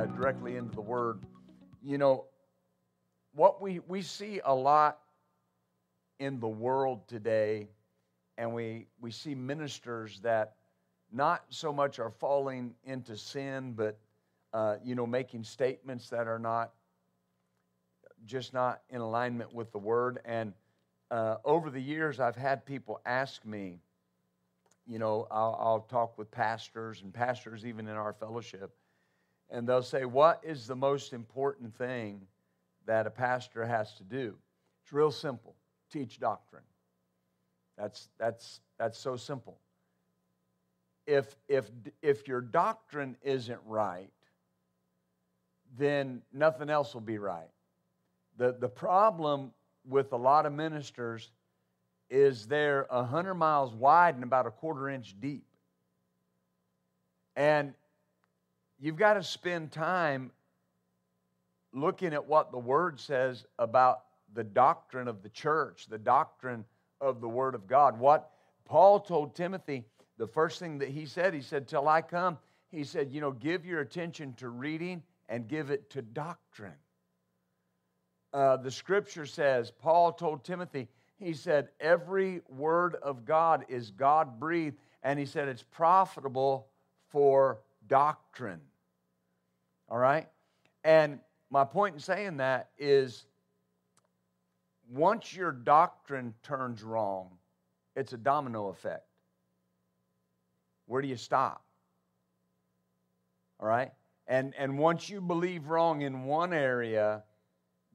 Uh, directly into the word, you know, what we, we see a lot in the world today, and we, we see ministers that not so much are falling into sin, but, uh, you know, making statements that are not just not in alignment with the word. And uh, over the years, I've had people ask me, you know, I'll, I'll, talk with pastors and pastors even in our fellowship, and they'll say, What is the most important thing that a pastor has to do? It's real simple teach doctrine. That's, that's, that's so simple. If, if, if your doctrine isn't right, then nothing else will be right. The, the problem with a lot of ministers is they're 100 miles wide and about a quarter inch deep. And you've got to spend time looking at what the Word says about the doctrine of the church, the doctrine of the Word of God. What Paul told Timothy, the first thing that he said, he said, Till I come, he said, you know, give your attention to reading and give it to doctrine. Uh, the scripture says, Paul told Timothy, he said, every word of God is God breathed, and he said it's profitable for doctrine. All right? And my point in saying that is once your doctrine turns wrong, it's a domino effect. Where do you stop? All right? And, and once you believe wrong in one area,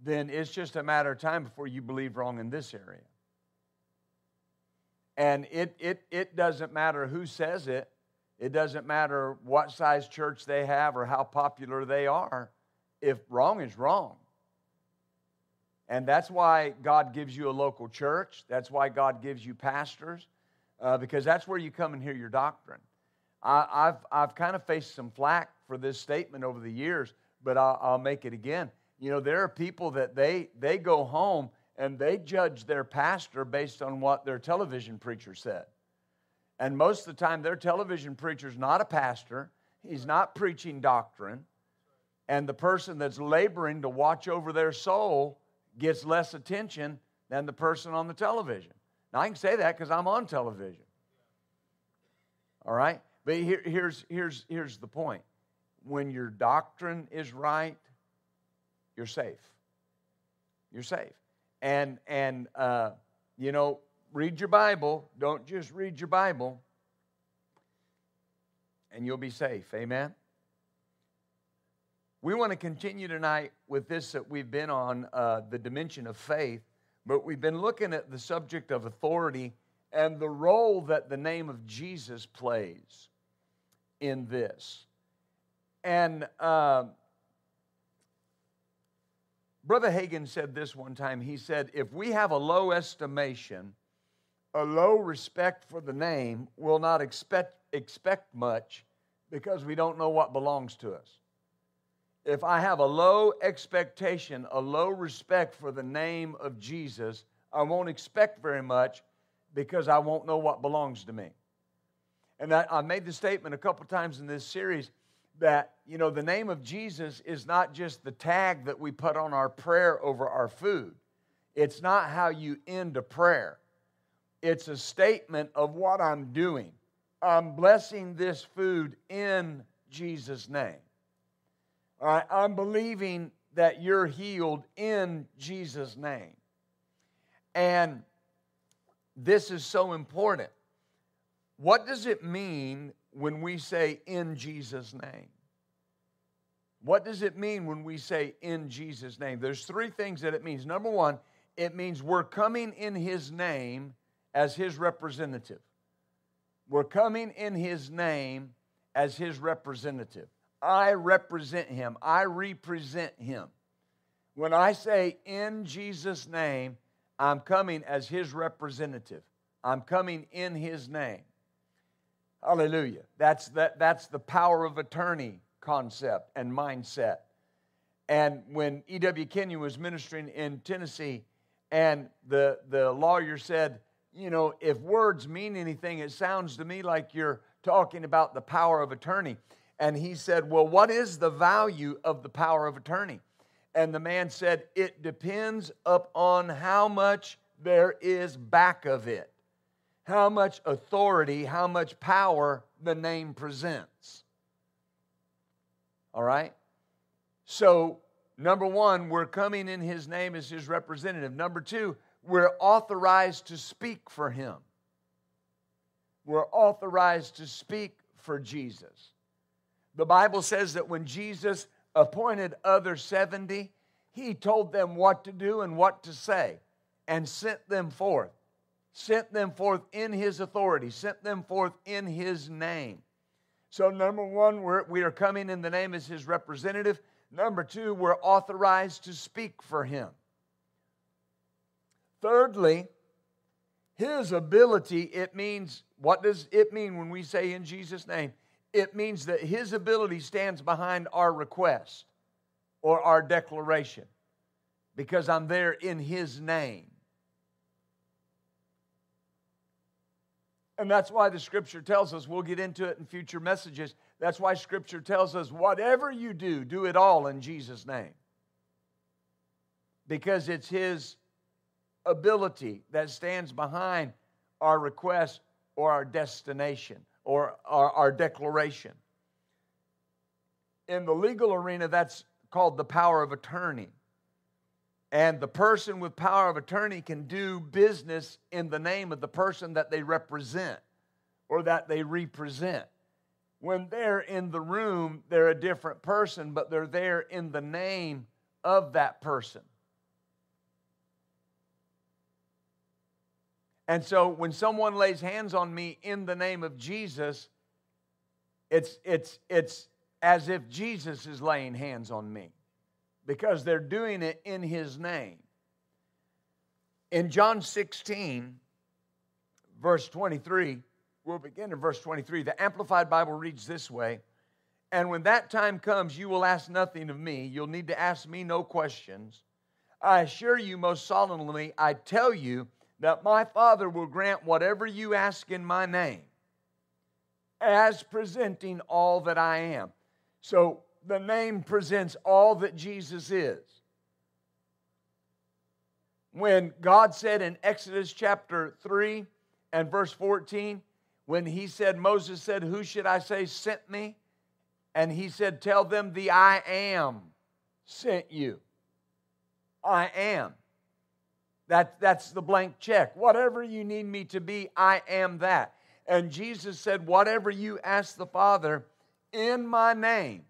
then it's just a matter of time before you believe wrong in this area. And it, it, it doesn't matter who says it, it doesn't matter what size church they have or how popular they are. If wrong is wrong. And that's why God gives you a local church. That's why God gives you pastors, uh, because that's where you come and hear your doctrine. I, have I've kind of faced some flack for this statement over the years, but I'll, I'll make it again. You know, there are people that they, they go home and they judge their pastor based on what their television preacher said. And most of the time, their television preacher's not a pastor, he's not preaching doctrine. And the person that's laboring to watch over their soul gets less attention than the person on the television. Now, I can say that because I'm on television. All right? But here, here's, here's, here's the point when your doctrine is right, you're safe. You're safe. And, and uh, you know, read your Bible. Don't just read your Bible, and you'll be safe. Amen. We want to continue tonight with this that we've been on uh, the dimension of faith, but we've been looking at the subject of authority and the role that the name of Jesus plays in this. And uh, Brother Hagin said this one time. He said, If we have a low estimation a low respect for the name will not expect, expect much because we don't know what belongs to us. If I have a low expectation, a low respect for the name of Jesus, I won't expect very much because I won't know what belongs to me. And I, I made the statement a couple times in this series that, you know, the name of Jesus is not just the tag that we put on our prayer over our food, it's not how you end a prayer it's a statement of what I'm doing. I'm blessing this food in Jesus' name. All right, I'm believing that you're healed in Jesus' name. And this is so important. What does it mean when we say in Jesus' name? What does it mean when we say in Jesus' name? There's three things that it means. Number one, it means we're coming in His name as his representative. We're coming in his name as his representative. I represent him, I represent him. When I say in Jesus' name, I'm coming as his representative. I'm coming in his name. Hallelujah. That's, that, that's the power of attorney concept and mindset. And when E.W. Kenyon was ministering in Tennessee, and the, the lawyer said, You know, if words mean anything, it sounds to me like you're talking about the power of attorney. And he said, Well, what is the value of the power of attorney? And the man said, It depends upon how much there is back of it, how much authority, how much power the name presents. All right? So, number one, we're coming in his name as his representative. Number two, we're authorized to speak for him. We're authorized to speak for Jesus. The Bible says that when Jesus appointed other 70, he told them what to do and what to say and sent them forth. Sent them forth in his authority, sent them forth in his name. So, number one, we're, we are coming in the name as his representative. Number two, we're authorized to speak for him. Thirdly, his ability, it means, what does it mean when we say in Jesus' name? It means that his ability stands behind our request or our declaration because I'm there in his name. And that's why the scripture tells us, we'll get into it in future messages. That's why scripture tells us, whatever you do, do it all in Jesus' name. Because it's his ability that stands behind our request or our destination or our, our declaration. In the legal arena, that's called the power of attorney. And the person with power of attorney can do business in the name of the person that they represent or that they represent. When they're in the room, they're a different person, but they're there in the name of that person. And so when someone lays hands on me in the name of Jesus, it's, it's, it's as if Jesus is laying hands on me because they're doing it in his name. In John 16, verse 23, we'll begin in verse 23. The Amplified Bible reads this way And when that time comes, you will ask nothing of me. You'll need to ask me no questions. I assure you most solemnly, I tell you that my Father will grant whatever you ask in my name as presenting all that I am. So the name presents all that Jesus is. When God said in Exodus chapter 3 and verse 14, when he said, Moses said, Who should I say sent me? And he said, Tell them the I am sent you. I am. That, that's the blank check. Whatever you need me to be, I am that. And Jesus said, Whatever you ask the Father in my name,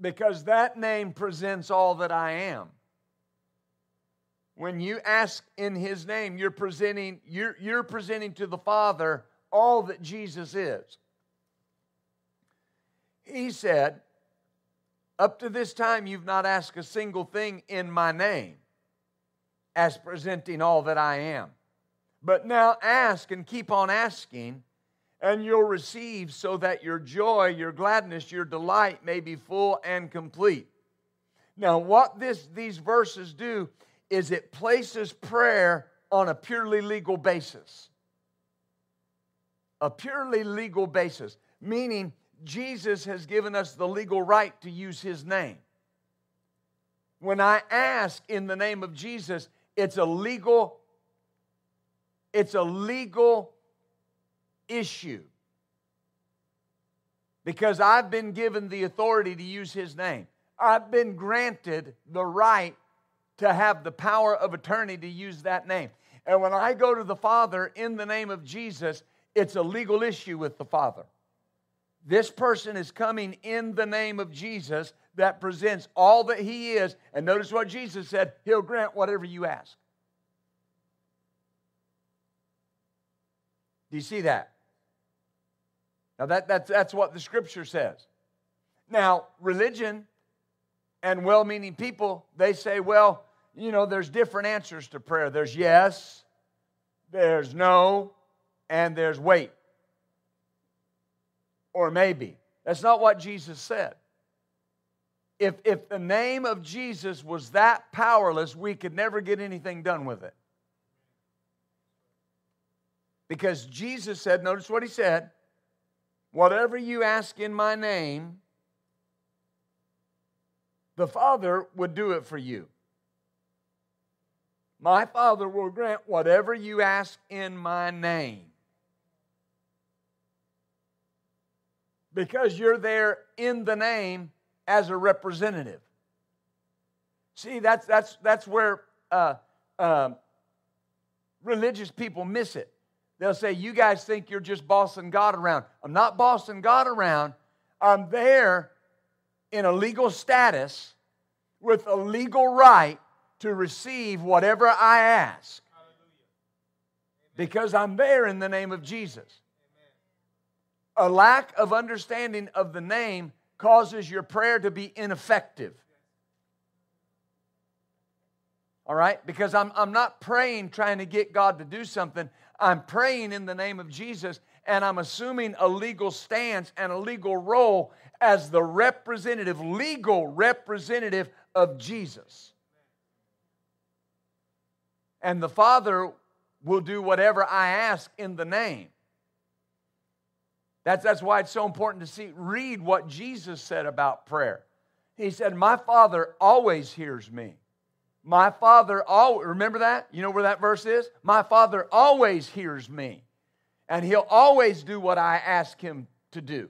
because that name presents all that I am. When you ask in his name, you're presenting, you're, you're presenting to the Father all that Jesus is. He said, Up to this time, you've not asked a single thing in my name as presenting all that I am. But now ask and keep on asking and you'll receive so that your joy, your gladness, your delight may be full and complete. Now, what this, these verses do is it places prayer on a purely legal basis. A purely legal basis, meaning Jesus has given us the legal right to use his name. When I ask in the name of Jesus, it's a legal it's a legal issue. Because I've been given the authority to use his name. I've been granted the right to have the power of attorney to use that name. And when I go to the Father in the name of Jesus, it's a legal issue with the Father. This person is coming in the name of Jesus that presents all that he is. And notice what Jesus said He'll grant whatever you ask. Do you see that? Now, that, that's, that's what the scripture says. Now, religion and well meaning people, they say, well, you know, there's different answers to prayer. There's yes, there's no, and there's wait. Or maybe. That's not what Jesus said. If, if the name of Jesus was that powerless, we could never get anything done with it. Because Jesus said, notice what he said, whatever you ask in my name, the Father would do it for you. My Father will grant whatever you ask in my name. Because you're there in the name as a representative. See, that's, that's, that's where uh, uh, religious people miss it. They'll say, You guys think you're just bossing God around. I'm not bossing God around. I'm there in a legal status with a legal right to receive whatever I ask. Because I'm there in the name of Jesus. A lack of understanding of the name causes your prayer to be ineffective. All right? Because I'm, I'm not praying trying to get God to do something. I'm praying in the name of Jesus and I'm assuming a legal stance and a legal role as the representative, legal representative of Jesus. And the Father will do whatever I ask in the name. That's, that's why it's so important to see, read what Jesus said about prayer. He said, My Father always hears me. My Father always, remember that? You know where that verse is? My Father always hears me, and He'll always do what I ask Him to do.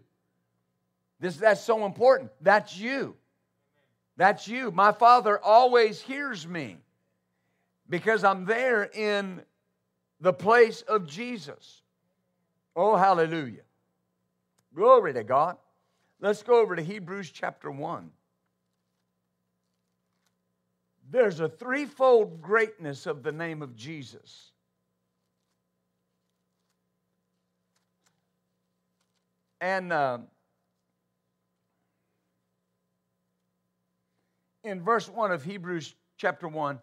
This, that's so important. That's you. That's you. My Father always hears me because I'm there in the place of Jesus. Oh, hallelujah. Glory to God. Let's go over to Hebrews chapter 1. There's a threefold greatness of the name of Jesus. And uh, in verse 1 of Hebrews chapter 1,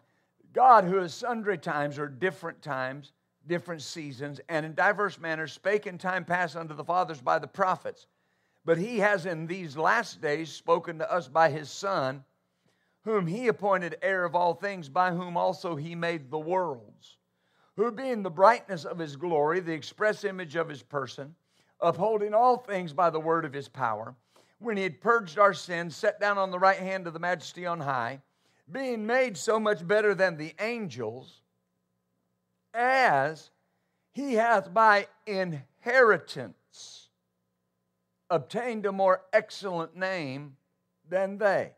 God, who is sundry times or different times, different seasons, and in diverse manners spake in time past unto the fathers by the prophets. But he has in these last days spoken to us by his Son, whom he appointed heir of all things, by whom also he made the worlds, who being the brightness of his glory, the express image of his person, upholding all things by the word of his power, when he had purged our sins, sat down on the right hand of the majesty on high, being made so much better than the angels, as he hath by inheritance obtained a more excellent name than they.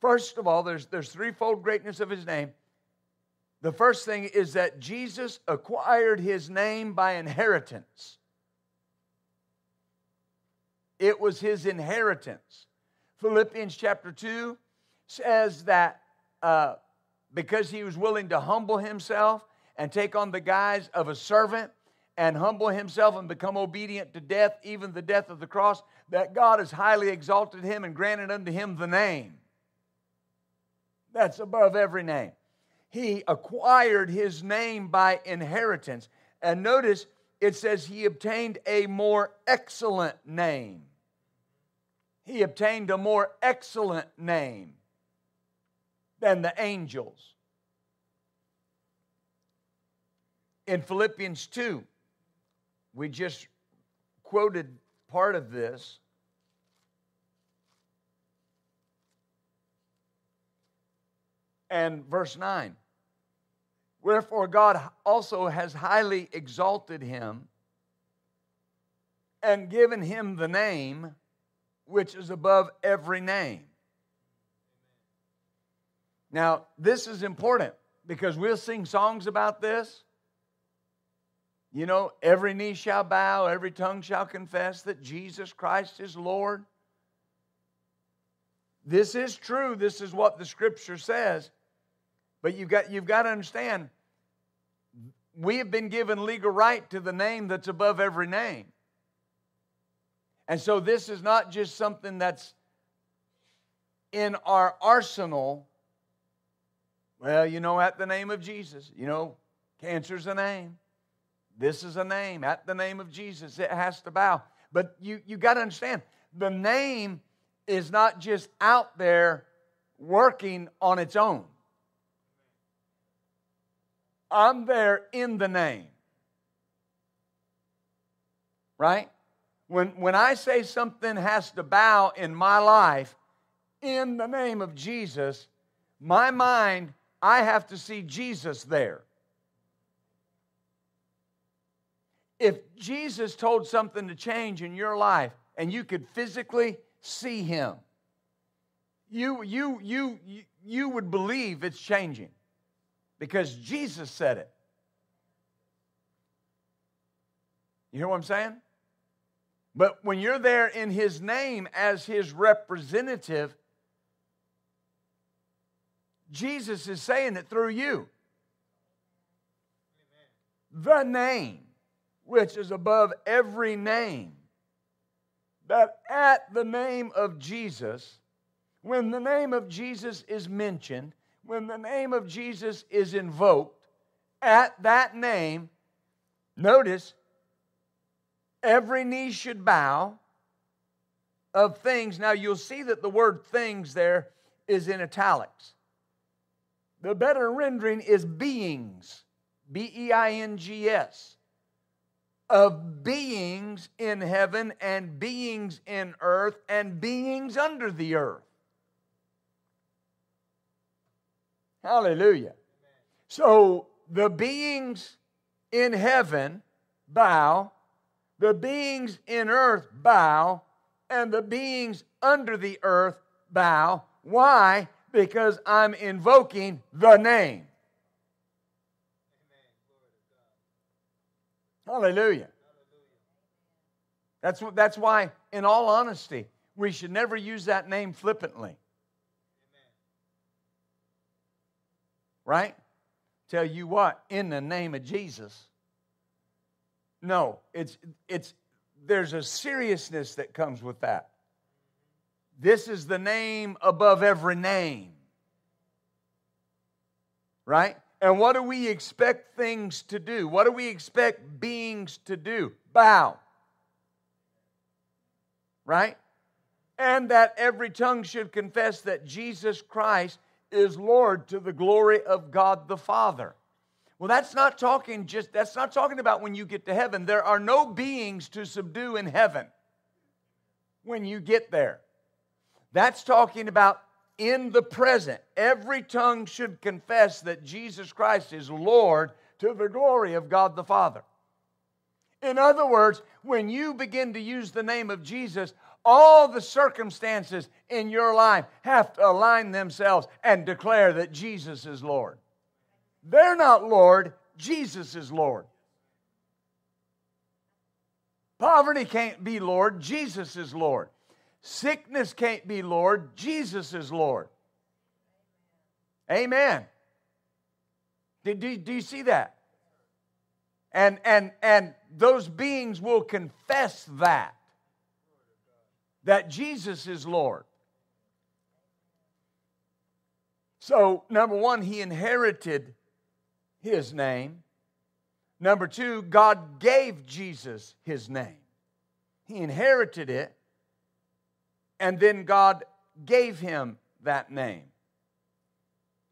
First of all, there's, there's threefold greatness of his name. The first thing is that Jesus acquired his name by inheritance. It was his inheritance. Philippians chapter 2 says that uh, because he was willing to humble himself and take on the guise of a servant and humble himself and become obedient to death, even the death of the cross, that God has highly exalted him and granted unto him the name that's above every name. He acquired his name by inheritance. And notice it says he obtained a more excellent name he obtained a more excellent name than the angels. In Philippians 2, we just quoted part of this. And verse 9 Wherefore God also has highly exalted him and given him the name which is above every name. Now, this is important because we'll sing songs about this. You know, every knee shall bow, every tongue shall confess that Jesus Christ is Lord. This is true. This is what the scripture says. But you've got, you've got to understand we have been given legal right to the name that's above every name. And so this is not just something that's in our arsenal. Well, you know, at the name of Jesus, you know, cancer's a name. This is a name. At the name of Jesus, it has to bow. But you, you got to understand, the name is not just out there working on its own. I'm there in the name. Right? When, when I say something has to bow in my life in the name of Jesus, my mind, I have to see Jesus there. If Jesus told something to change in your life and you could physically see him, you, you, you, you would believe it's changing because Jesus said it. You hear what I'm saying? But when you're there in his name as his representative, Jesus is saying it through you. The name, which is above every name, that at the name of Jesus, when the name of Jesus is mentioned, when the name of Jesus is invoked, at that name, notice, every knee should bow of things. Now you'll see that the word things there is in italics. The better rendering is beings, B E I N G S, of beings in heaven and beings in earth and beings under the earth. Hallelujah. So the beings in heaven bow, the beings in earth bow, and the beings under the earth bow. Why? Because I'm invoking the name. Hallelujah. That's, that's why, in all honesty, we should never use that name flippantly. right? Tell you what, in the name of Jesus. No, it's it's there's a seriousness that comes with that. This is the name above every name. Right? And what do we expect things to do? What do we expect beings to do? Bow. Right? And that every tongue should confess that Jesus Christ is Lord to the glory of God the Father. Well, that's not talking just, that's not talking about when you get to heaven. There are no beings to subdue in heaven when you get there. That's talking about in the present. Every tongue should confess that Jesus Christ is Lord to the glory of God the Father. In other words, when you begin to use the name of Jesus, all the circumstances in your life have to align themselves and declare that Jesus is Lord. They're not Lord, Jesus is Lord. Poverty can't be Lord, Jesus is Lord. Sickness can't be Lord, Jesus is Lord. Amen. Do, do, do you see that? And, and, and those beings will confess that that Jesus is Lord. So, number one, he inherited his name. Number two, God gave Jesus his name. He inherited it, and then God gave him that name.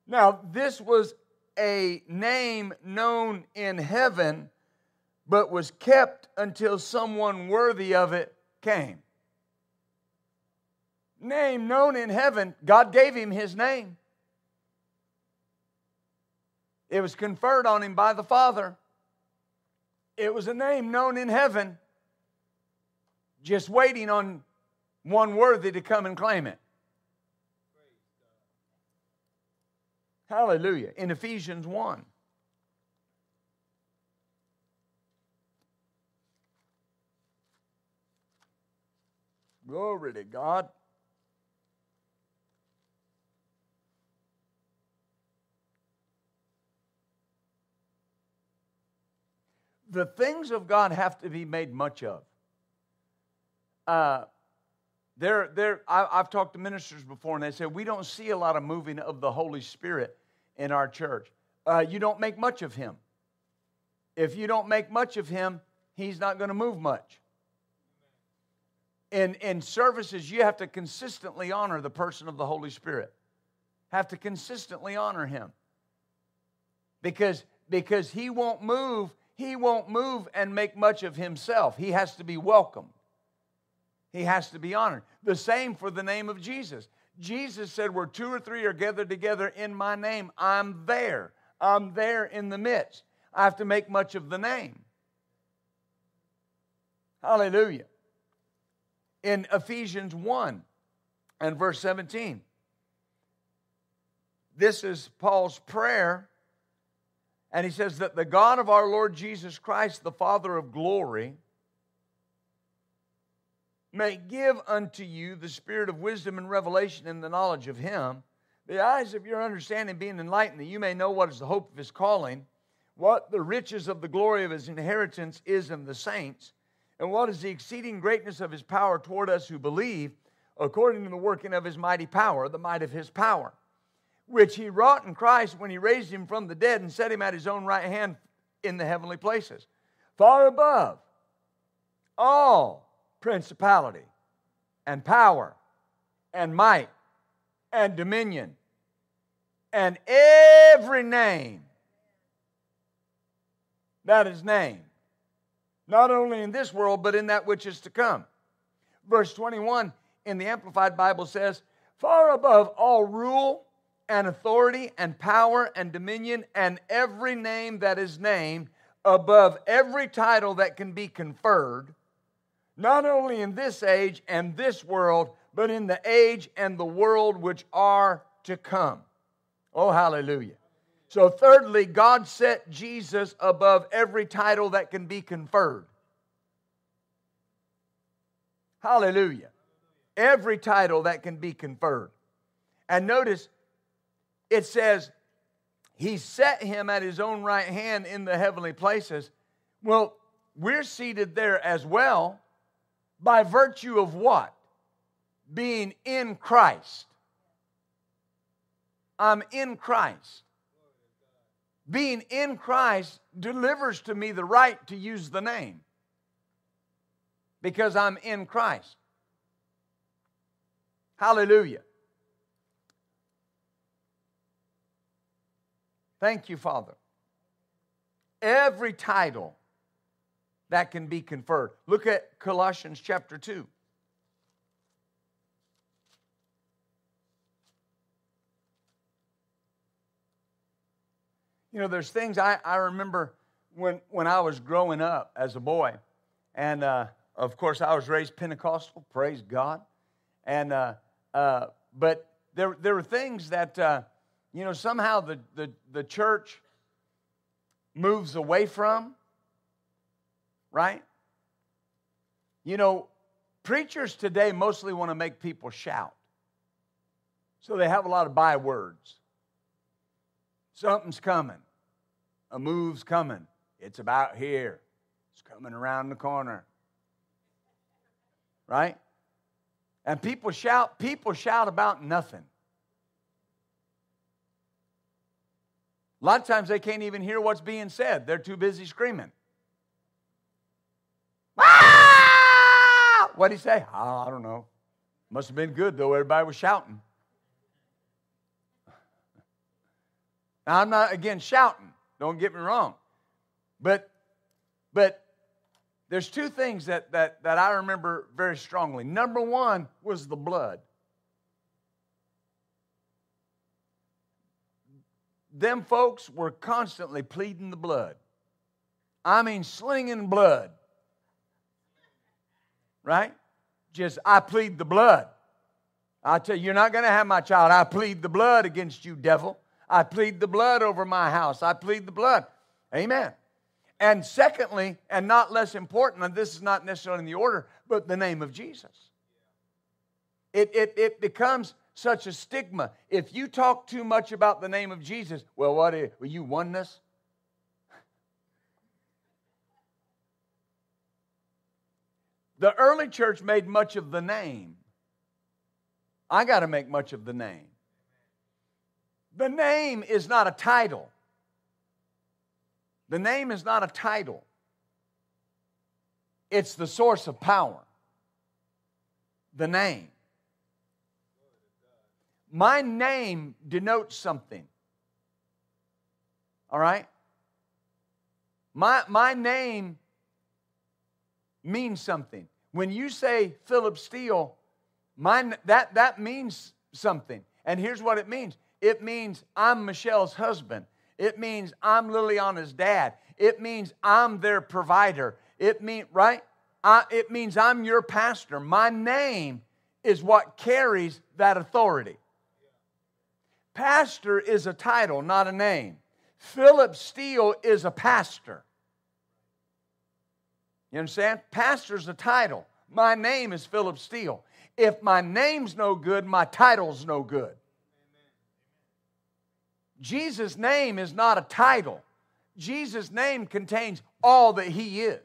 Now, this was a name known in heaven, but was kept until someone worthy of it came name known in heaven, God gave him his name. It was conferred on him by the Father. It was a name known in heaven, just waiting on one worthy to come and claim it. Hallelujah. In Ephesians 1. Glory to God. the things of God have to be made much of. Uh, there, there, I, have talked to ministers before, and they said we don't see a lot of moving of the Holy Spirit in our church. Uh, you don't make much of Him. If you don't make much of Him, He's not going to move much. In, in services, you have to consistently honor the person of the Holy Spirit. Have to consistently honor Him because because He won't move he won't move and make much of himself. He has to be welcomed, he has to be honored. The same for the name of Jesus. Jesus said, Where two or three are gathered together in my name, I'm there. I'm there in the midst. I have to make much of the name. Hallelujah. In Ephesians 1 and verse 17, this is Paul's prayer and he says that the God of our Lord Jesus Christ, the Father of glory, may give unto you the spirit of wisdom and revelation in the knowledge of him, the eyes of your understanding being enlightened, that you may know what is the hope of his calling, what the riches of the glory of his inheritance is in the saints, and what is the exceeding greatness of his power toward us who believe, according to the working of his mighty power, the might of his power which he wrought in Christ when he raised him from the dead and set him at his own right hand in the heavenly places, far above all principality and power and might and dominion and every name that is named, not only in this world, but in that which is to come. Verse 21 in the Amplified Bible says, far above all rule and authority and power and dominion and every name that is named above every title that can be conferred, not only in this age and this world, but in the age and the world which are to come. Oh, hallelujah. So, thirdly, God set Jesus above every title that can be conferred. Hallelujah. Every title that can be conferred. And notice, it says, He set him at his own right hand in the heavenly places. Well, we're seated there as well by virtue of what? Being in Christ. I'm in Christ. Being in Christ delivers to me the right to use the name because I'm in Christ. Hallelujah. Thank you, Father. Every title that can be conferred. Look at Colossians chapter 2. You know, there's things I, I remember when, when I was growing up as a boy. And uh, of course, I was raised Pentecostal, praise God. And, uh, uh, but there, there were things that uh, you know, somehow the, the, the church moves away from, right? You know, preachers today mostly want to make people shout. So they have a lot of bywords. Something's coming. A move's coming. It's about here. It's coming around the corner. Right? And people shout, people shout about nothing. A lot of times they can't even hear what's being said, they're too busy screaming. What'd he say? Oh, I don't know. Must have been good, though. Everybody was shouting. Now, I'm not, again, shouting. Don't get me wrong. But, but there's two things that, that, that I remember very strongly. Number one was the blood. them folks were constantly pleading the blood. I mean, slinging blood. Right? Just, I plead the blood. I tell you, you're not going to have my child. I plead the blood against you, devil. I plead the blood over my house. I plead the blood. Amen. And secondly, and not less important, and this is not necessarily in the order, but the name of Jesus. It, it, it becomes such a stigma. If you talk too much about the name of Jesus, well, what is, were you oneness? The early church made much of the name. I got to make much of the name. The name is not a title. The name is not a title, it's the source of power. The name. My name denotes something. All right? My, my name means something. When you say Philip Steele, my, that, that means something. And here's what it means it means I'm Michelle's husband. It means I'm Liliana's dad. It means I'm their provider. It means, right? I, it means I'm your pastor. My name is what carries that authority. Pastor is a title, not a name. Philip Steele is a pastor. You understand? Pastor's a title. My name is Philip Steele. If my name's no good, my title's no good. Jesus' name is not a title. Jesus' name contains all that he is.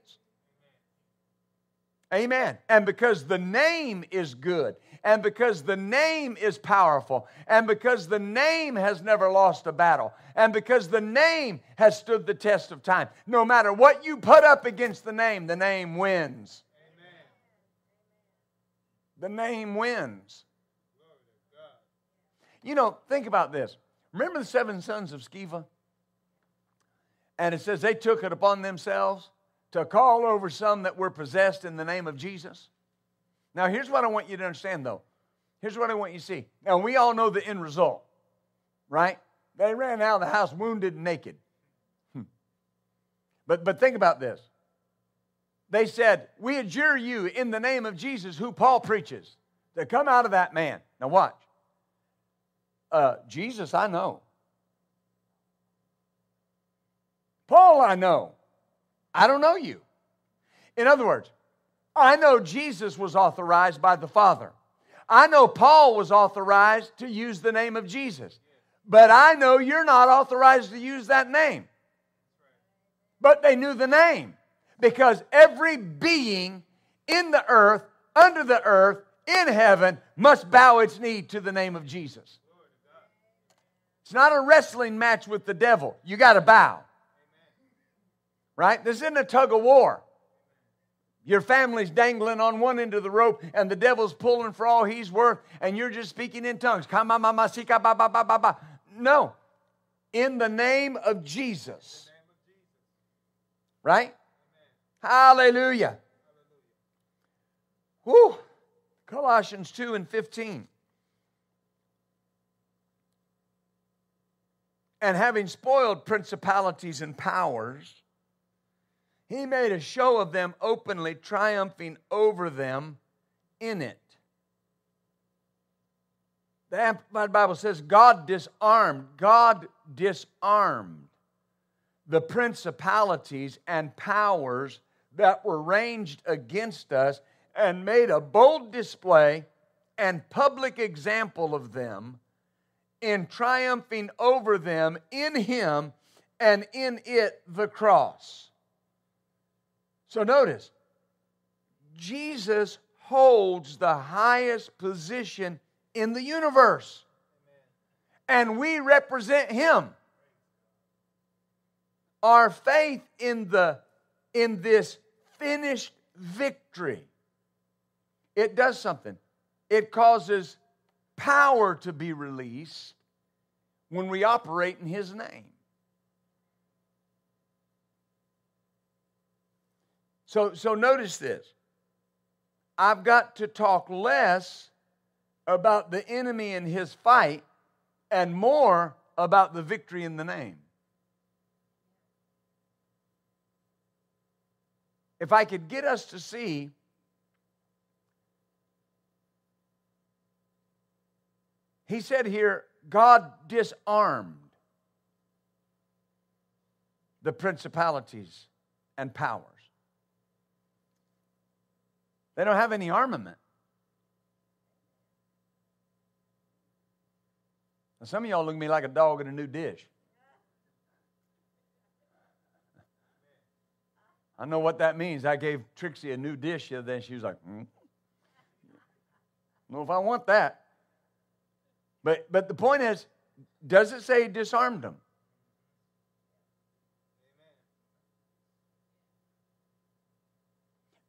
Amen. And because the name is good, and because the name is powerful, and because the name has never lost a battle, and because the name has stood the test of time, no matter what you put up against the name, the name wins. Amen. The name wins. You know, think about this. Remember the seven sons of Sceva? And it says they took it upon themselves to call over some that were possessed in the name of Jesus. Now, here's what I want you to understand, though. Here's what I want you to see. Now, we all know the end result, right? They ran out of the house wounded and naked. Hmm. But, but think about this. They said, We adjure you in the name of Jesus, who Paul preaches, to come out of that man. Now, watch. Uh, Jesus, I know. Paul, I know. I don't know you. In other words, I know Jesus was authorized by the Father. I know Paul was authorized to use the name of Jesus. But I know you're not authorized to use that name. But they knew the name because every being in the earth, under the earth, in heaven must bow its knee to the name of Jesus. It's not a wrestling match with the devil. You got to bow. Right? This isn't a tug of war. Your family's dangling on one end of the rope and the devil's pulling for all he's worth and you're just speaking in tongues. No. In the name of Jesus. Right? Hallelujah. Whew. Colossians 2 and 15. And having spoiled principalities and powers, he made a show of them openly, triumphing over them in it. The Amplified Bible says God disarmed, God disarmed the principalities and powers that were ranged against us and made a bold display and public example of them in triumphing over them in Him and in it the cross. So notice, Jesus holds the highest position in the universe. And we represent him. Our faith in the in this finished victory it does something. It causes power to be released when we operate in his name. So, so notice this. I've got to talk less about the enemy and his fight and more about the victory in the name. If I could get us to see he said here, God disarmed the principalities and powers. They don't have any armament. Now, some of y'all look at me like a dog in a new dish. I know what that means. I gave Trixie a new dish the other day, she was like, mm. know if I want that. But, but the point is, does it say he disarmed them?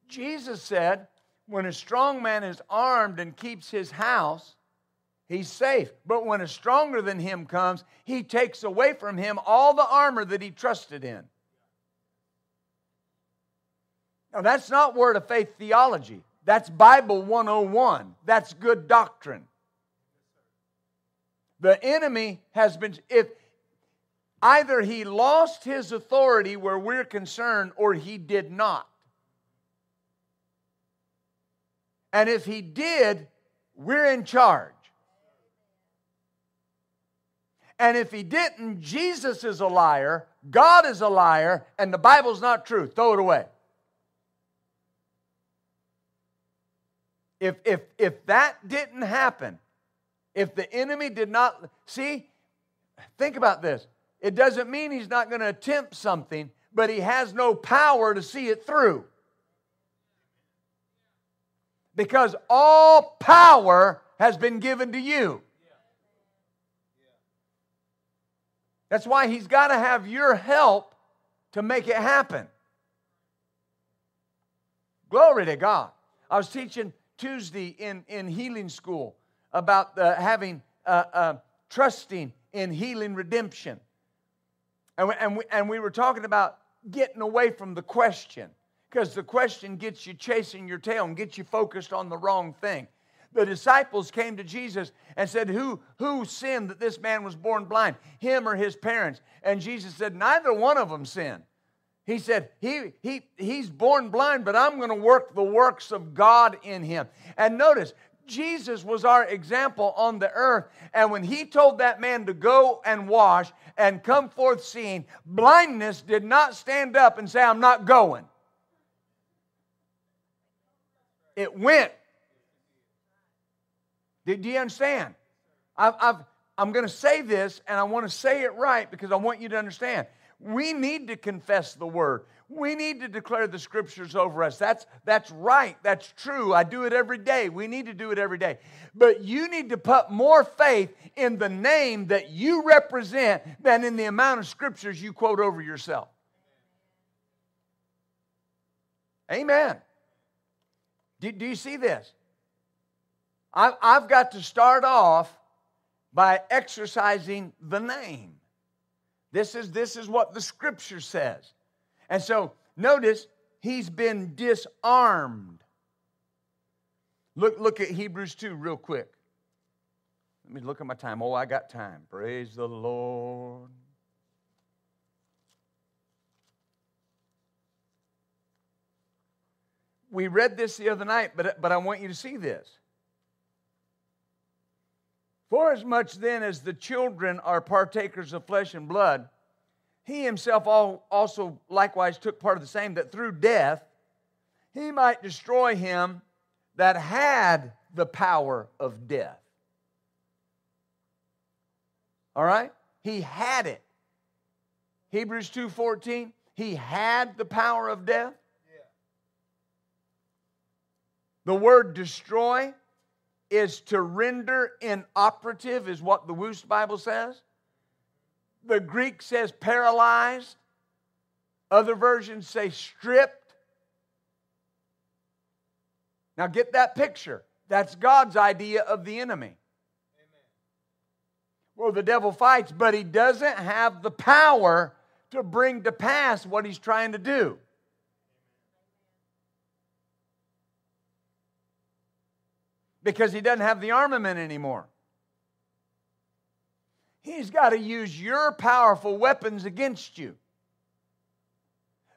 Jesus said, when a strong man is armed and keeps his house, he's safe. But when a stronger than him comes, he takes away from him all the armor that he trusted in. Now, that's not word of faith theology. That's Bible 101. That's good doctrine. The enemy has been, if either he lost his authority where we're concerned or he did not. And if he did, we're in charge. And if he didn't, Jesus is a liar, God is a liar, and the Bible's not true. Throw it away. If, if, if that didn't happen, if the enemy did not, see, think about this. It doesn't mean he's not going to attempt something, but he has no power to see it through because all power has been given to you. That's why he's got to have your help to make it happen. Glory to God. I was teaching Tuesday in, in healing school about the, having uh, uh, trusting in healing redemption. And we, and, we, and we were talking about getting away from the question because the question gets you chasing your tail and gets you focused on the wrong thing. The disciples came to Jesus and said, Who, who sinned that this man was born blind, him or his parents? And Jesus said, Neither one of them sinned. He said, he, he, He's born blind, but I'm going to work the works of God in him. And notice, Jesus was our example on the earth. And when he told that man to go and wash and come forth seeing, blindness did not stand up and say, I'm not going it went. Do, do you understand? I've, I've, I'm going to say this, and I want to say it right because I want you to understand. We need to confess the word. We need to declare the scriptures over us. That's, that's right. That's true. I do it every day. We need to do it every day. But you need to put more faith in the name that you represent than in the amount of scriptures you quote over yourself. Amen. Do, do you see this? I, I've got to start off by exercising the name. This is, this is what the scripture says. And so notice he's been disarmed. Look, look at Hebrews 2 real quick. Let me look at my time. Oh, I got time. Praise the Lord. We read this the other night, but, but I want you to see this. For as much then as the children are partakers of flesh and blood, he himself also likewise took part of the same, that through death he might destroy him that had the power of death. All right? He had it. Hebrews 2:14, he had the power of death. The word destroy is to render inoperative, is what the Wuest Bible says. The Greek says paralyzed. Other versions say stripped. Now get that picture. That's God's idea of the enemy. Amen. Well, the devil fights, but he doesn't have the power to bring to pass what he's trying to do. Because he doesn't have the armament anymore. He's got to use your powerful weapons against you.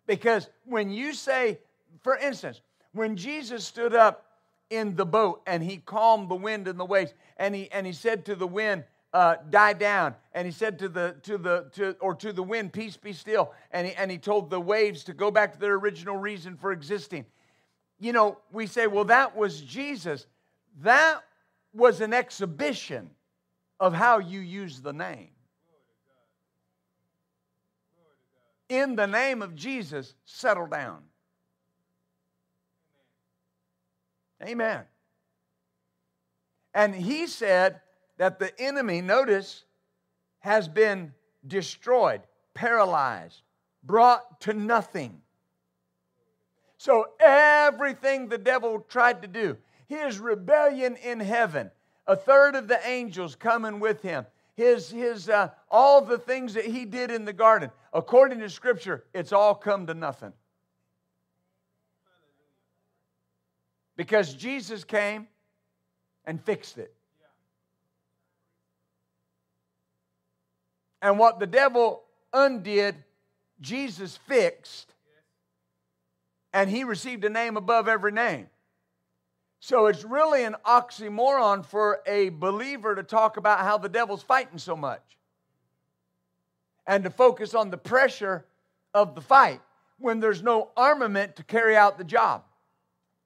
Because when you say, for instance, when Jesus stood up in the boat and he calmed the wind and the waves, and he, and he said to the wind, uh, die down. And he said to the to the to or to the wind, peace be still. And he and he told the waves to go back to their original reason for existing. You know, we say, well, that was Jesus. That was an exhibition of how you use the name. in the name of Jesus, settle down. Amen. And he said that the enemy, notice, has been destroyed, paralyzed, brought to nothing. So everything the devil tried to do, his rebellion in heaven, a third of the angels coming with him, his, his, uh, all the things that he did in the garden, according to Scripture, it's all come to nothing. Because Jesus came and fixed it. And what the devil undid, Jesus fixed, and he received a name above every name. So it's really an oxymoron for a believer to talk about how the devil's fighting so much and to focus on the pressure of the fight when there's no armament to carry out the job.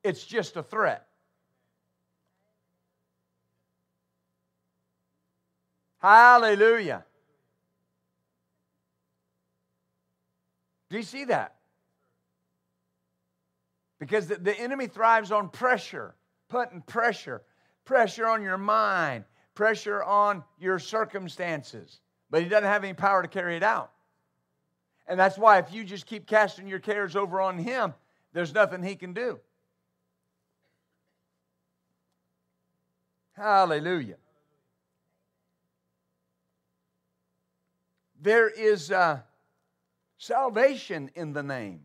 It's just a threat. Hallelujah. Do you see that? Because the, enemy thrives on pressure, putting pressure, pressure on your mind, pressure on your circumstances. But he doesn't have any power to carry it out. And that's why if you just keep casting your cares over on him, there's nothing he can do. Hallelujah. There is uh, salvation in the name.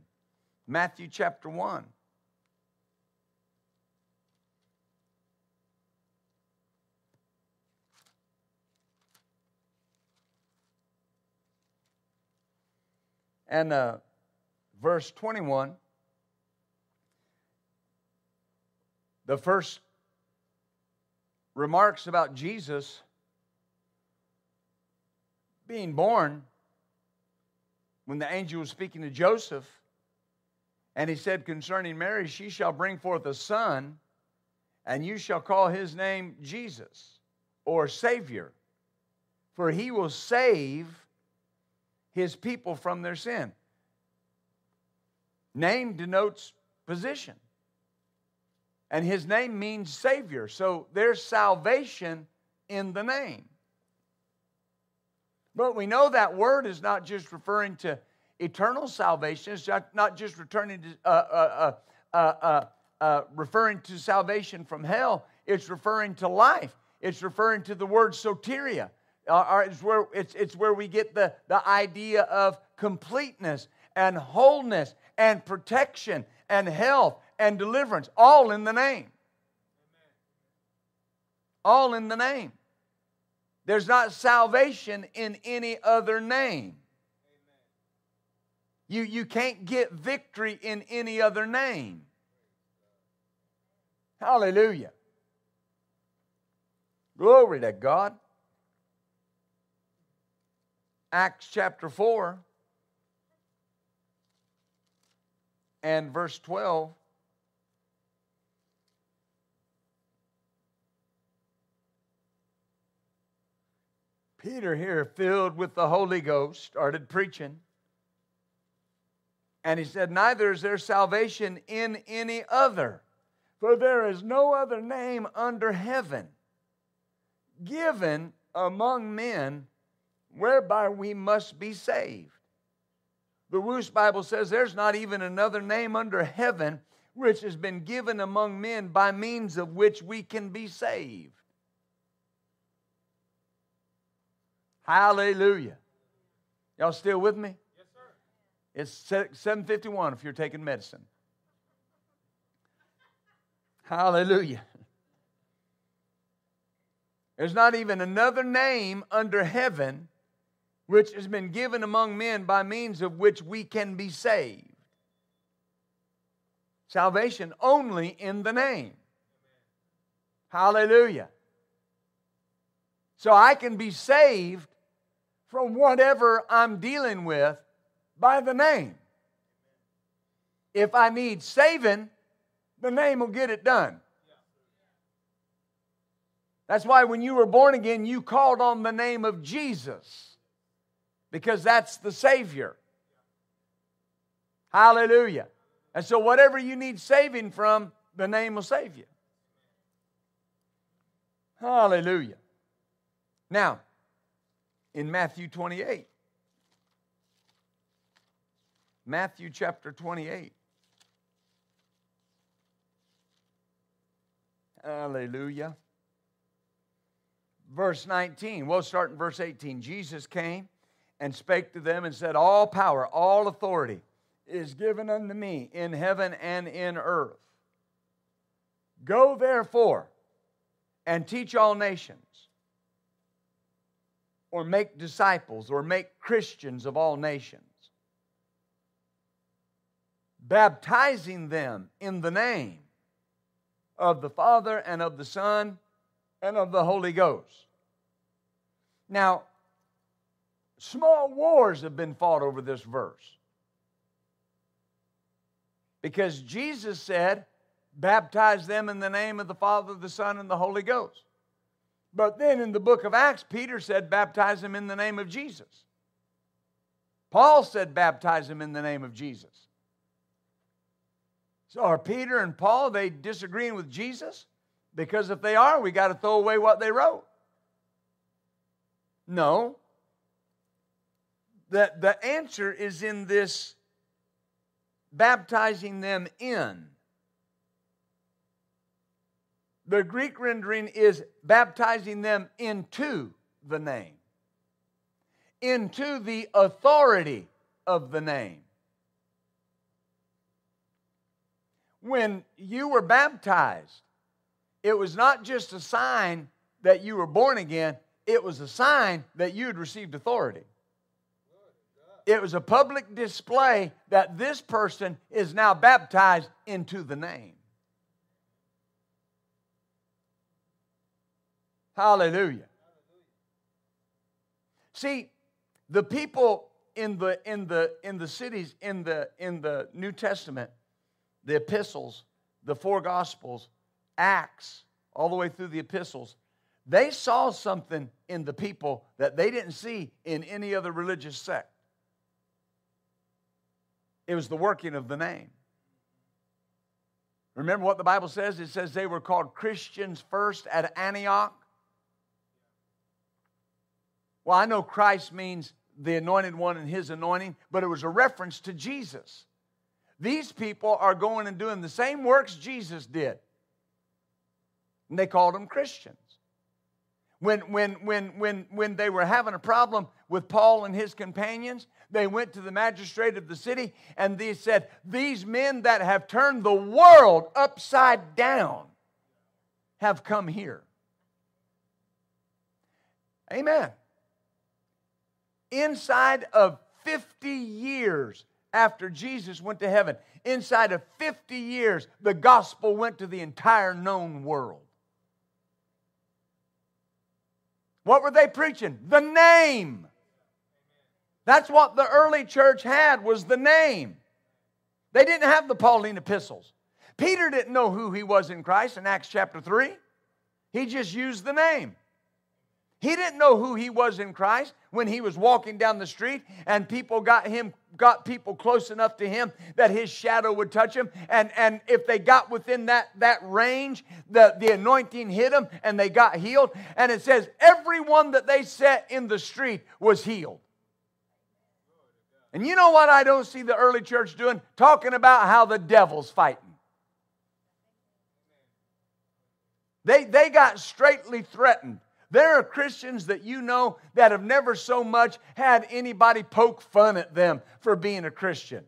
Matthew chapter 1. And uh, verse 21, the first remarks about Jesus being born when the angel was speaking to Joseph, and he said concerning Mary, She shall bring forth a son, and you shall call his name Jesus or Savior, for he will save his people from their sin. Name denotes position. And his name means Savior. So there's salvation in the name. But we know that word is not just referring to eternal salvation, it's not just returning to, uh uh uh, uh, uh, uh, referring to salvation from hell, it's referring to life. It's referring to the word soteria. Uh, uh, it's, where, it's, it's where we get the, the idea of completeness and wholeness and protection and health and deliverance, all in the name. All in the name. There's not salvation in any other name. You, you can't get victory in any other name. Hallelujah. Glory to God. Acts chapter 4 and verse 12. Peter, here, filled with the Holy Ghost, started preaching. And he said, Neither is there salvation in any other, for there is no other name under heaven given among men whereby we must be saved. The Wuest Bible says there's not even another name under heaven which has been given among men by means of which we can be saved. Hallelujah. Y'all still with me? Yes, sir. It's 751 if you're taking medicine. Hallelujah. There's not even another name under heaven which has been given among men by means of which we can be saved. Salvation only in the name. Hallelujah. So I can be saved from whatever I'm dealing with by the name. If I need saving, the name will get it done. That's why when you were born again, you called on the name of Jesus because that's the Savior. Hallelujah. And so, whatever you need saving from, the name will save you. Hallelujah. Now, in Matthew 28, Matthew chapter 28. Hallelujah. Verse 19. We'll start in verse 18. Jesus came and spake to them and said, All power, all authority is given unto me in heaven and in earth. Go therefore and teach all nations, or make disciples, or make Christians of all nations, baptizing them in the name of the Father and of the Son and of the Holy Ghost. Now, small wars have been fought over this verse. Because Jesus said, baptize them in the name of the Father, the Son, and the Holy Ghost. But then in the book of Acts, Peter said, baptize them in the name of Jesus. Paul said, baptize them in the name of Jesus. So are Peter and Paul, they disagreeing with Jesus? Because if they are, we got to throw away what they wrote. No. The, the answer is in this baptizing them in. The Greek rendering is baptizing them into the name, into the authority of the name. When you were baptized, it was not just a sign that you were born again, it was a sign that you had received authority. It was a public display that this person is now baptized into the name. Hallelujah. See, the people in the in the in the cities in the in the New Testament, the epistles, the four gospels, Acts, all the way through the epistles, they saw something in the people that they didn't see in any other religious sect. It was the working of the name. Remember what the Bible says? It says they were called Christians first at Antioch. Well, I know Christ means the anointed one and his anointing, but it was a reference to Jesus. These people are going and doing the same works Jesus did. And they called them Christians. When, when, when, when, when they were having a problem with Paul and his companions, they went to the magistrate of the city and they said, These men that have turned the world upside down have come here. Amen inside of 50 years after Jesus went to heaven, inside of 50 years, the gospel went to the entire known world. What were they preaching? The name. That's what the early church had was the name. They didn't have the Pauline epistles. Peter didn't know who he was in Christ in Acts chapter 3. He just used the name. He didn't know who he was in Christ when he was walking down the street and people got him got people close enough to him that his shadow would touch him and and if they got within that that range the the anointing hit them and they got healed and it says everyone that they set in the street was healed and you know what I don't see the early church doing? Talking about how the devil's fighting. They they got straightly threatened. There are Christians that you know that have never so much had anybody poke fun at them for being a Christian.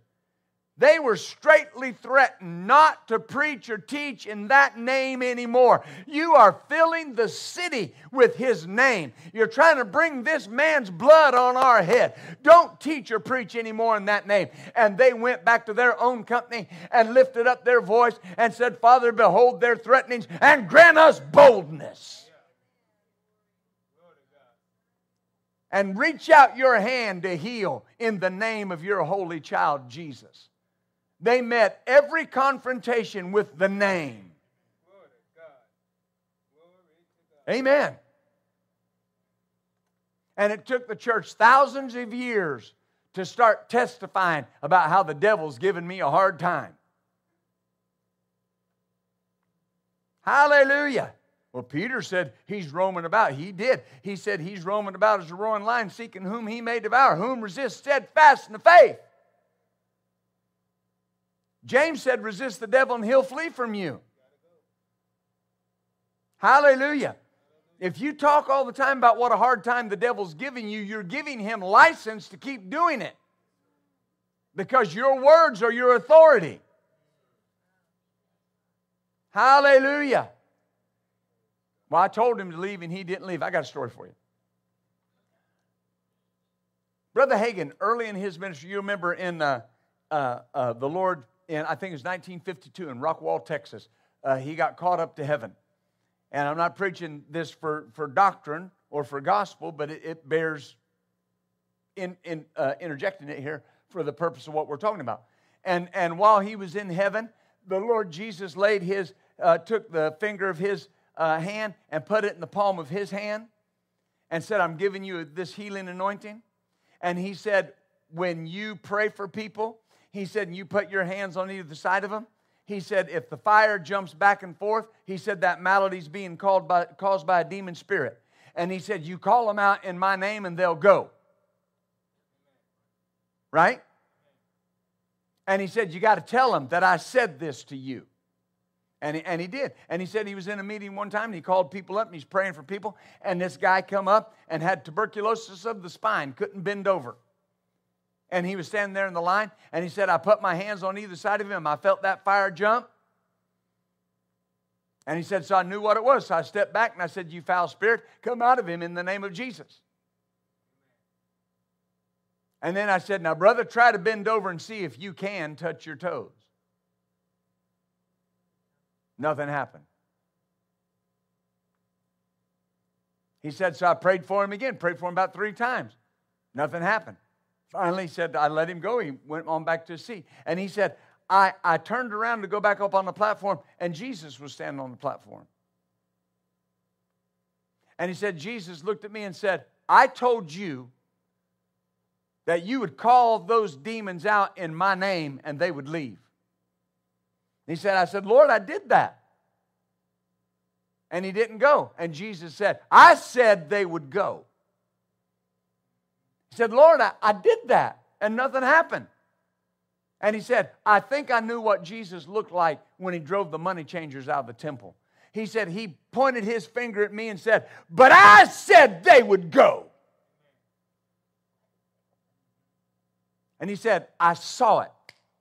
They were straightly threatened not to preach or teach in that name anymore. You are filling the city with his name. You're trying to bring this man's blood on our head. Don't teach or preach anymore in that name. And they went back to their own company and lifted up their voice and said, Father, behold their threatenings and grant us boldness. and reach out your hand to heal in the name of your holy child, Jesus. They met every confrontation with the name. Amen. And it took the church thousands of years to start testifying about how the devil's given me a hard time. Hallelujah. Well, Peter said he's roaming about. He did. He said he's roaming about as a roaring lion, seeking whom he may devour, whom resist steadfast in the faith. James said, resist the devil and he'll flee from you. Hallelujah. If you talk all the time about what a hard time the devil's giving you, you're giving him license to keep doing it because your words are your authority. Hallelujah. Well, I told him to leave and he didn't leave. I got a story for you. Brother Hagin, early in his ministry, you remember in uh, uh, uh, the Lord, in I think it was 1952 in Rockwall, Texas, uh, he got caught up to heaven. And I'm not preaching this for, for doctrine or for gospel, but it, it bears in, in, uh, interjecting it here for the purpose of what we're talking about. And, and while he was in heaven, the Lord Jesus laid his, uh, took the finger of his uh, hand and put it in the palm of his hand and said, I'm giving you this healing anointing. And he said, when you pray for people, he said, and you put your hands on either side of them, he said, if the fire jumps back and forth, he said that malady's being called by, caused by a demon spirit. And he said, you call them out in my name and they'll go. Right? And he said, you got to tell them that I said this to you. And he, and he did. And he said he was in a meeting one time and he called people up and he's praying for people. And this guy come up and had tuberculosis of the spine, couldn't bend over. And he was standing there in the line, and he said, I put my hands on either side of him. I felt that fire jump. And he said, So I knew what it was. So I stepped back and I said, You foul spirit, come out of him in the name of Jesus. And then I said, Now, brother, try to bend over and see if you can touch your toes. Nothing happened. He said, So I prayed for him again, prayed for him about three times. Nothing happened. Finally, he said, I let him go. He went on back to his seat. And he said, I, I turned around to go back up on the platform, and Jesus was standing on the platform. And he said, Jesus looked at me and said, I told you that you would call those demons out in my name and they would leave. He said, I said, Lord, I did that. And he didn't go. And Jesus said, I said they would go. He said, Lord, I, I did that and nothing happened. And he said, I think I knew what Jesus looked like when he drove the money changers out of the temple. He said, He pointed his finger at me and said, But I said they would go. And he said, I saw it.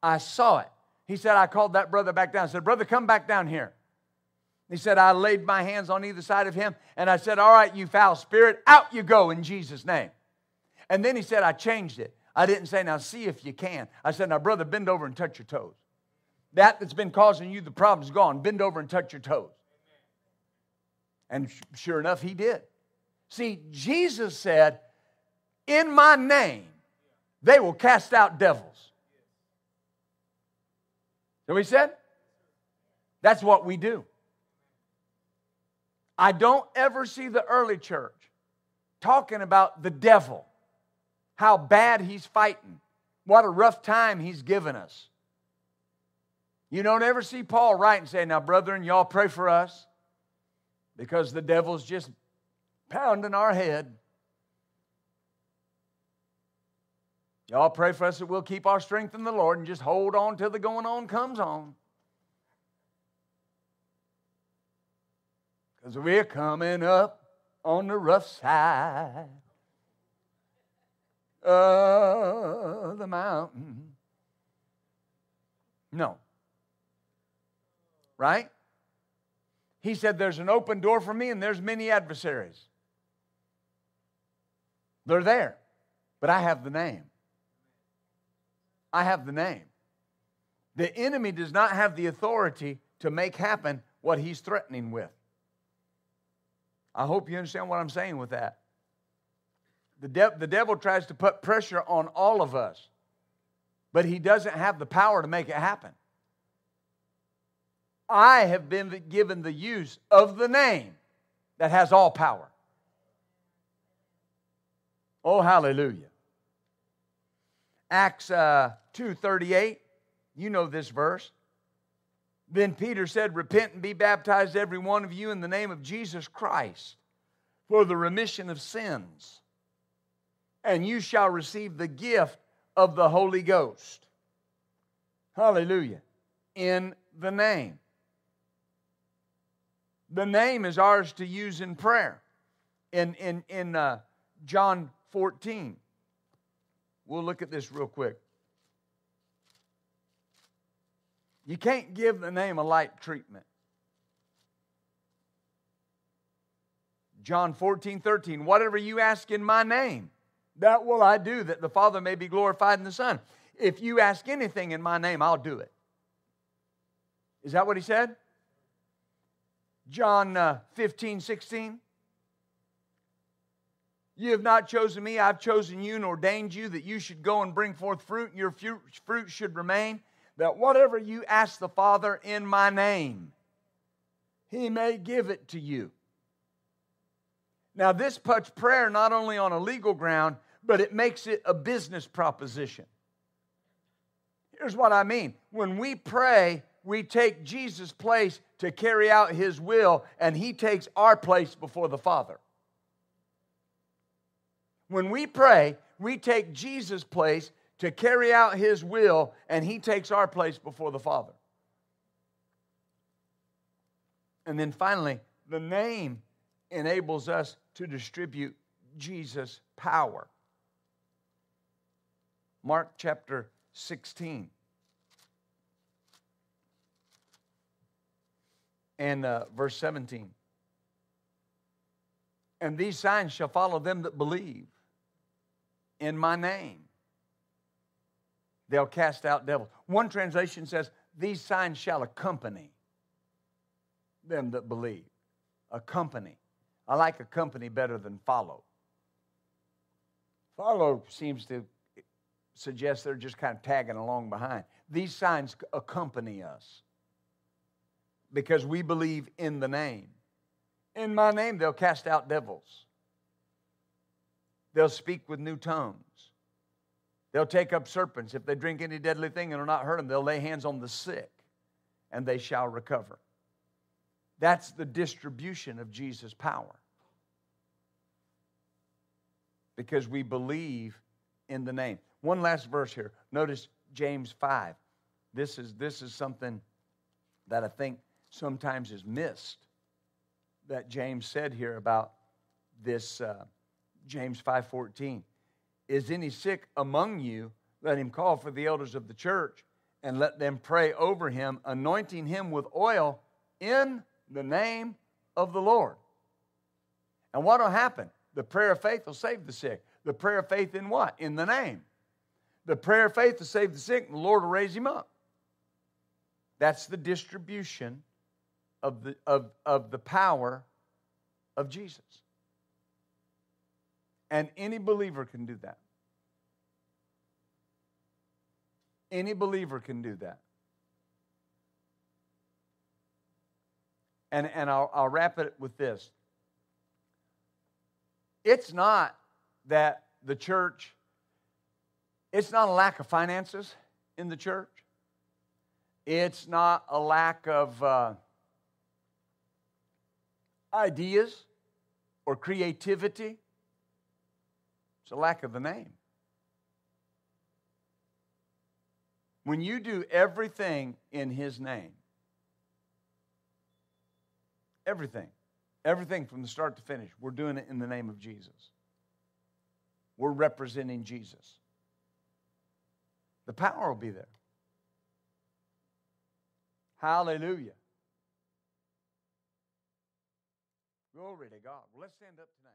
I saw it. He said, I called that brother back down. I said, Brother, come back down here. He said, I laid my hands on either side of him and I said, All right, you foul spirit, out you go in Jesus' name. And then he said, I changed it. I didn't say, now see if you can. I said, now, brother, bend over and touch your toes. That that's been causing you the problem's gone. Bend over and touch your toes. And sure enough, he did. See, Jesus said, In my name, they will cast out devils. So he said? That's what we do. I don't ever see the early church talking about the devil how bad he's fighting, what a rough time he's given us. You don't ever see Paul write and say, Now, brethren, y'all pray for us because the devil's just pounding our head. Y'all pray for us that we'll keep our strength in the Lord and just hold on till the going on comes on. Because we're coming up on the rough side of the mountain. No. Right? He said, There's an open door for me, and there's many adversaries. They're there, but I have the name. I have the name. The enemy does not have the authority to make happen what he's threatening with. I hope you understand what I'm saying with that. The, de- the devil tries to put pressure on all of us, but he doesn't have the power to make it happen. I have been given the use of the name that has all power. Oh, hallelujah. Acts uh, 2.38, you know this verse. Then Peter said, Repent and be baptized, every one of you, in the name of Jesus Christ for the remission of sins, and you shall receive the gift of the Holy Ghost. Hallelujah. In the name. The name is ours to use in prayer. In, in, in uh, John 14, we'll look at this real quick. You can't give the name a light treatment. John 14, 13, whatever you ask in my name, that will I do, that the Father may be glorified in the Son. If you ask anything in my name, I'll do it. Is that what he said? John uh, 15, 16. You have not chosen me, I've chosen you and ordained you that you should go and bring forth fruit, and your fruit should remain, that whatever you ask the Father in my name, he may give it to you. Now, this puts prayer not only on a legal ground, but it makes it a business proposition. Here's what I mean when we pray, we take Jesus' place to carry out his will, and he takes our place before the Father. When we pray, we take Jesus' place to carry out his will, and he takes our place before the Father. And then finally, the name enables us to distribute Jesus' power. Mark chapter 16. And uh, verse 17. And these signs shall follow them that believe in my name. They'll cast out devils. One translation says, These signs shall accompany them that believe. Accompany. I like accompany better than follow. Follow seems to suggest they're just kind of tagging along behind. These signs accompany us because we believe in the name. In my name, they'll cast out devils, they'll speak with new tongues. They'll take up serpents. If they drink any deadly thing and will not hurt them, they'll lay hands on the sick and they shall recover. That's the distribution of Jesus' power. Because we believe in the name. One last verse here. Notice James 5. This is, this is something that I think sometimes is missed that James said here about this uh, James 5:14 is any sick among you let him call for the elders of the church and let them pray over him anointing him with oil in the name of the Lord. And what will happen? The prayer of faith will save the sick. The prayer of faith in what? In the name. The prayer of faith will save the sick, and the Lord will raise him up. That's the distribution of the, of, of the power of Jesus. And any believer can do that. Any believer can do that. And, and I'll, I'll wrap it with this. It's not that the church, it's not a lack of finances in the church. It's not a lack of uh, ideas or creativity. It's a lack of the name. When you do everything in His name, Everything. Everything from the start to finish. We're doing it in the name of Jesus. We're representing Jesus. The power will be there. Hallelujah. Glory to God. Well, let's stand up tonight?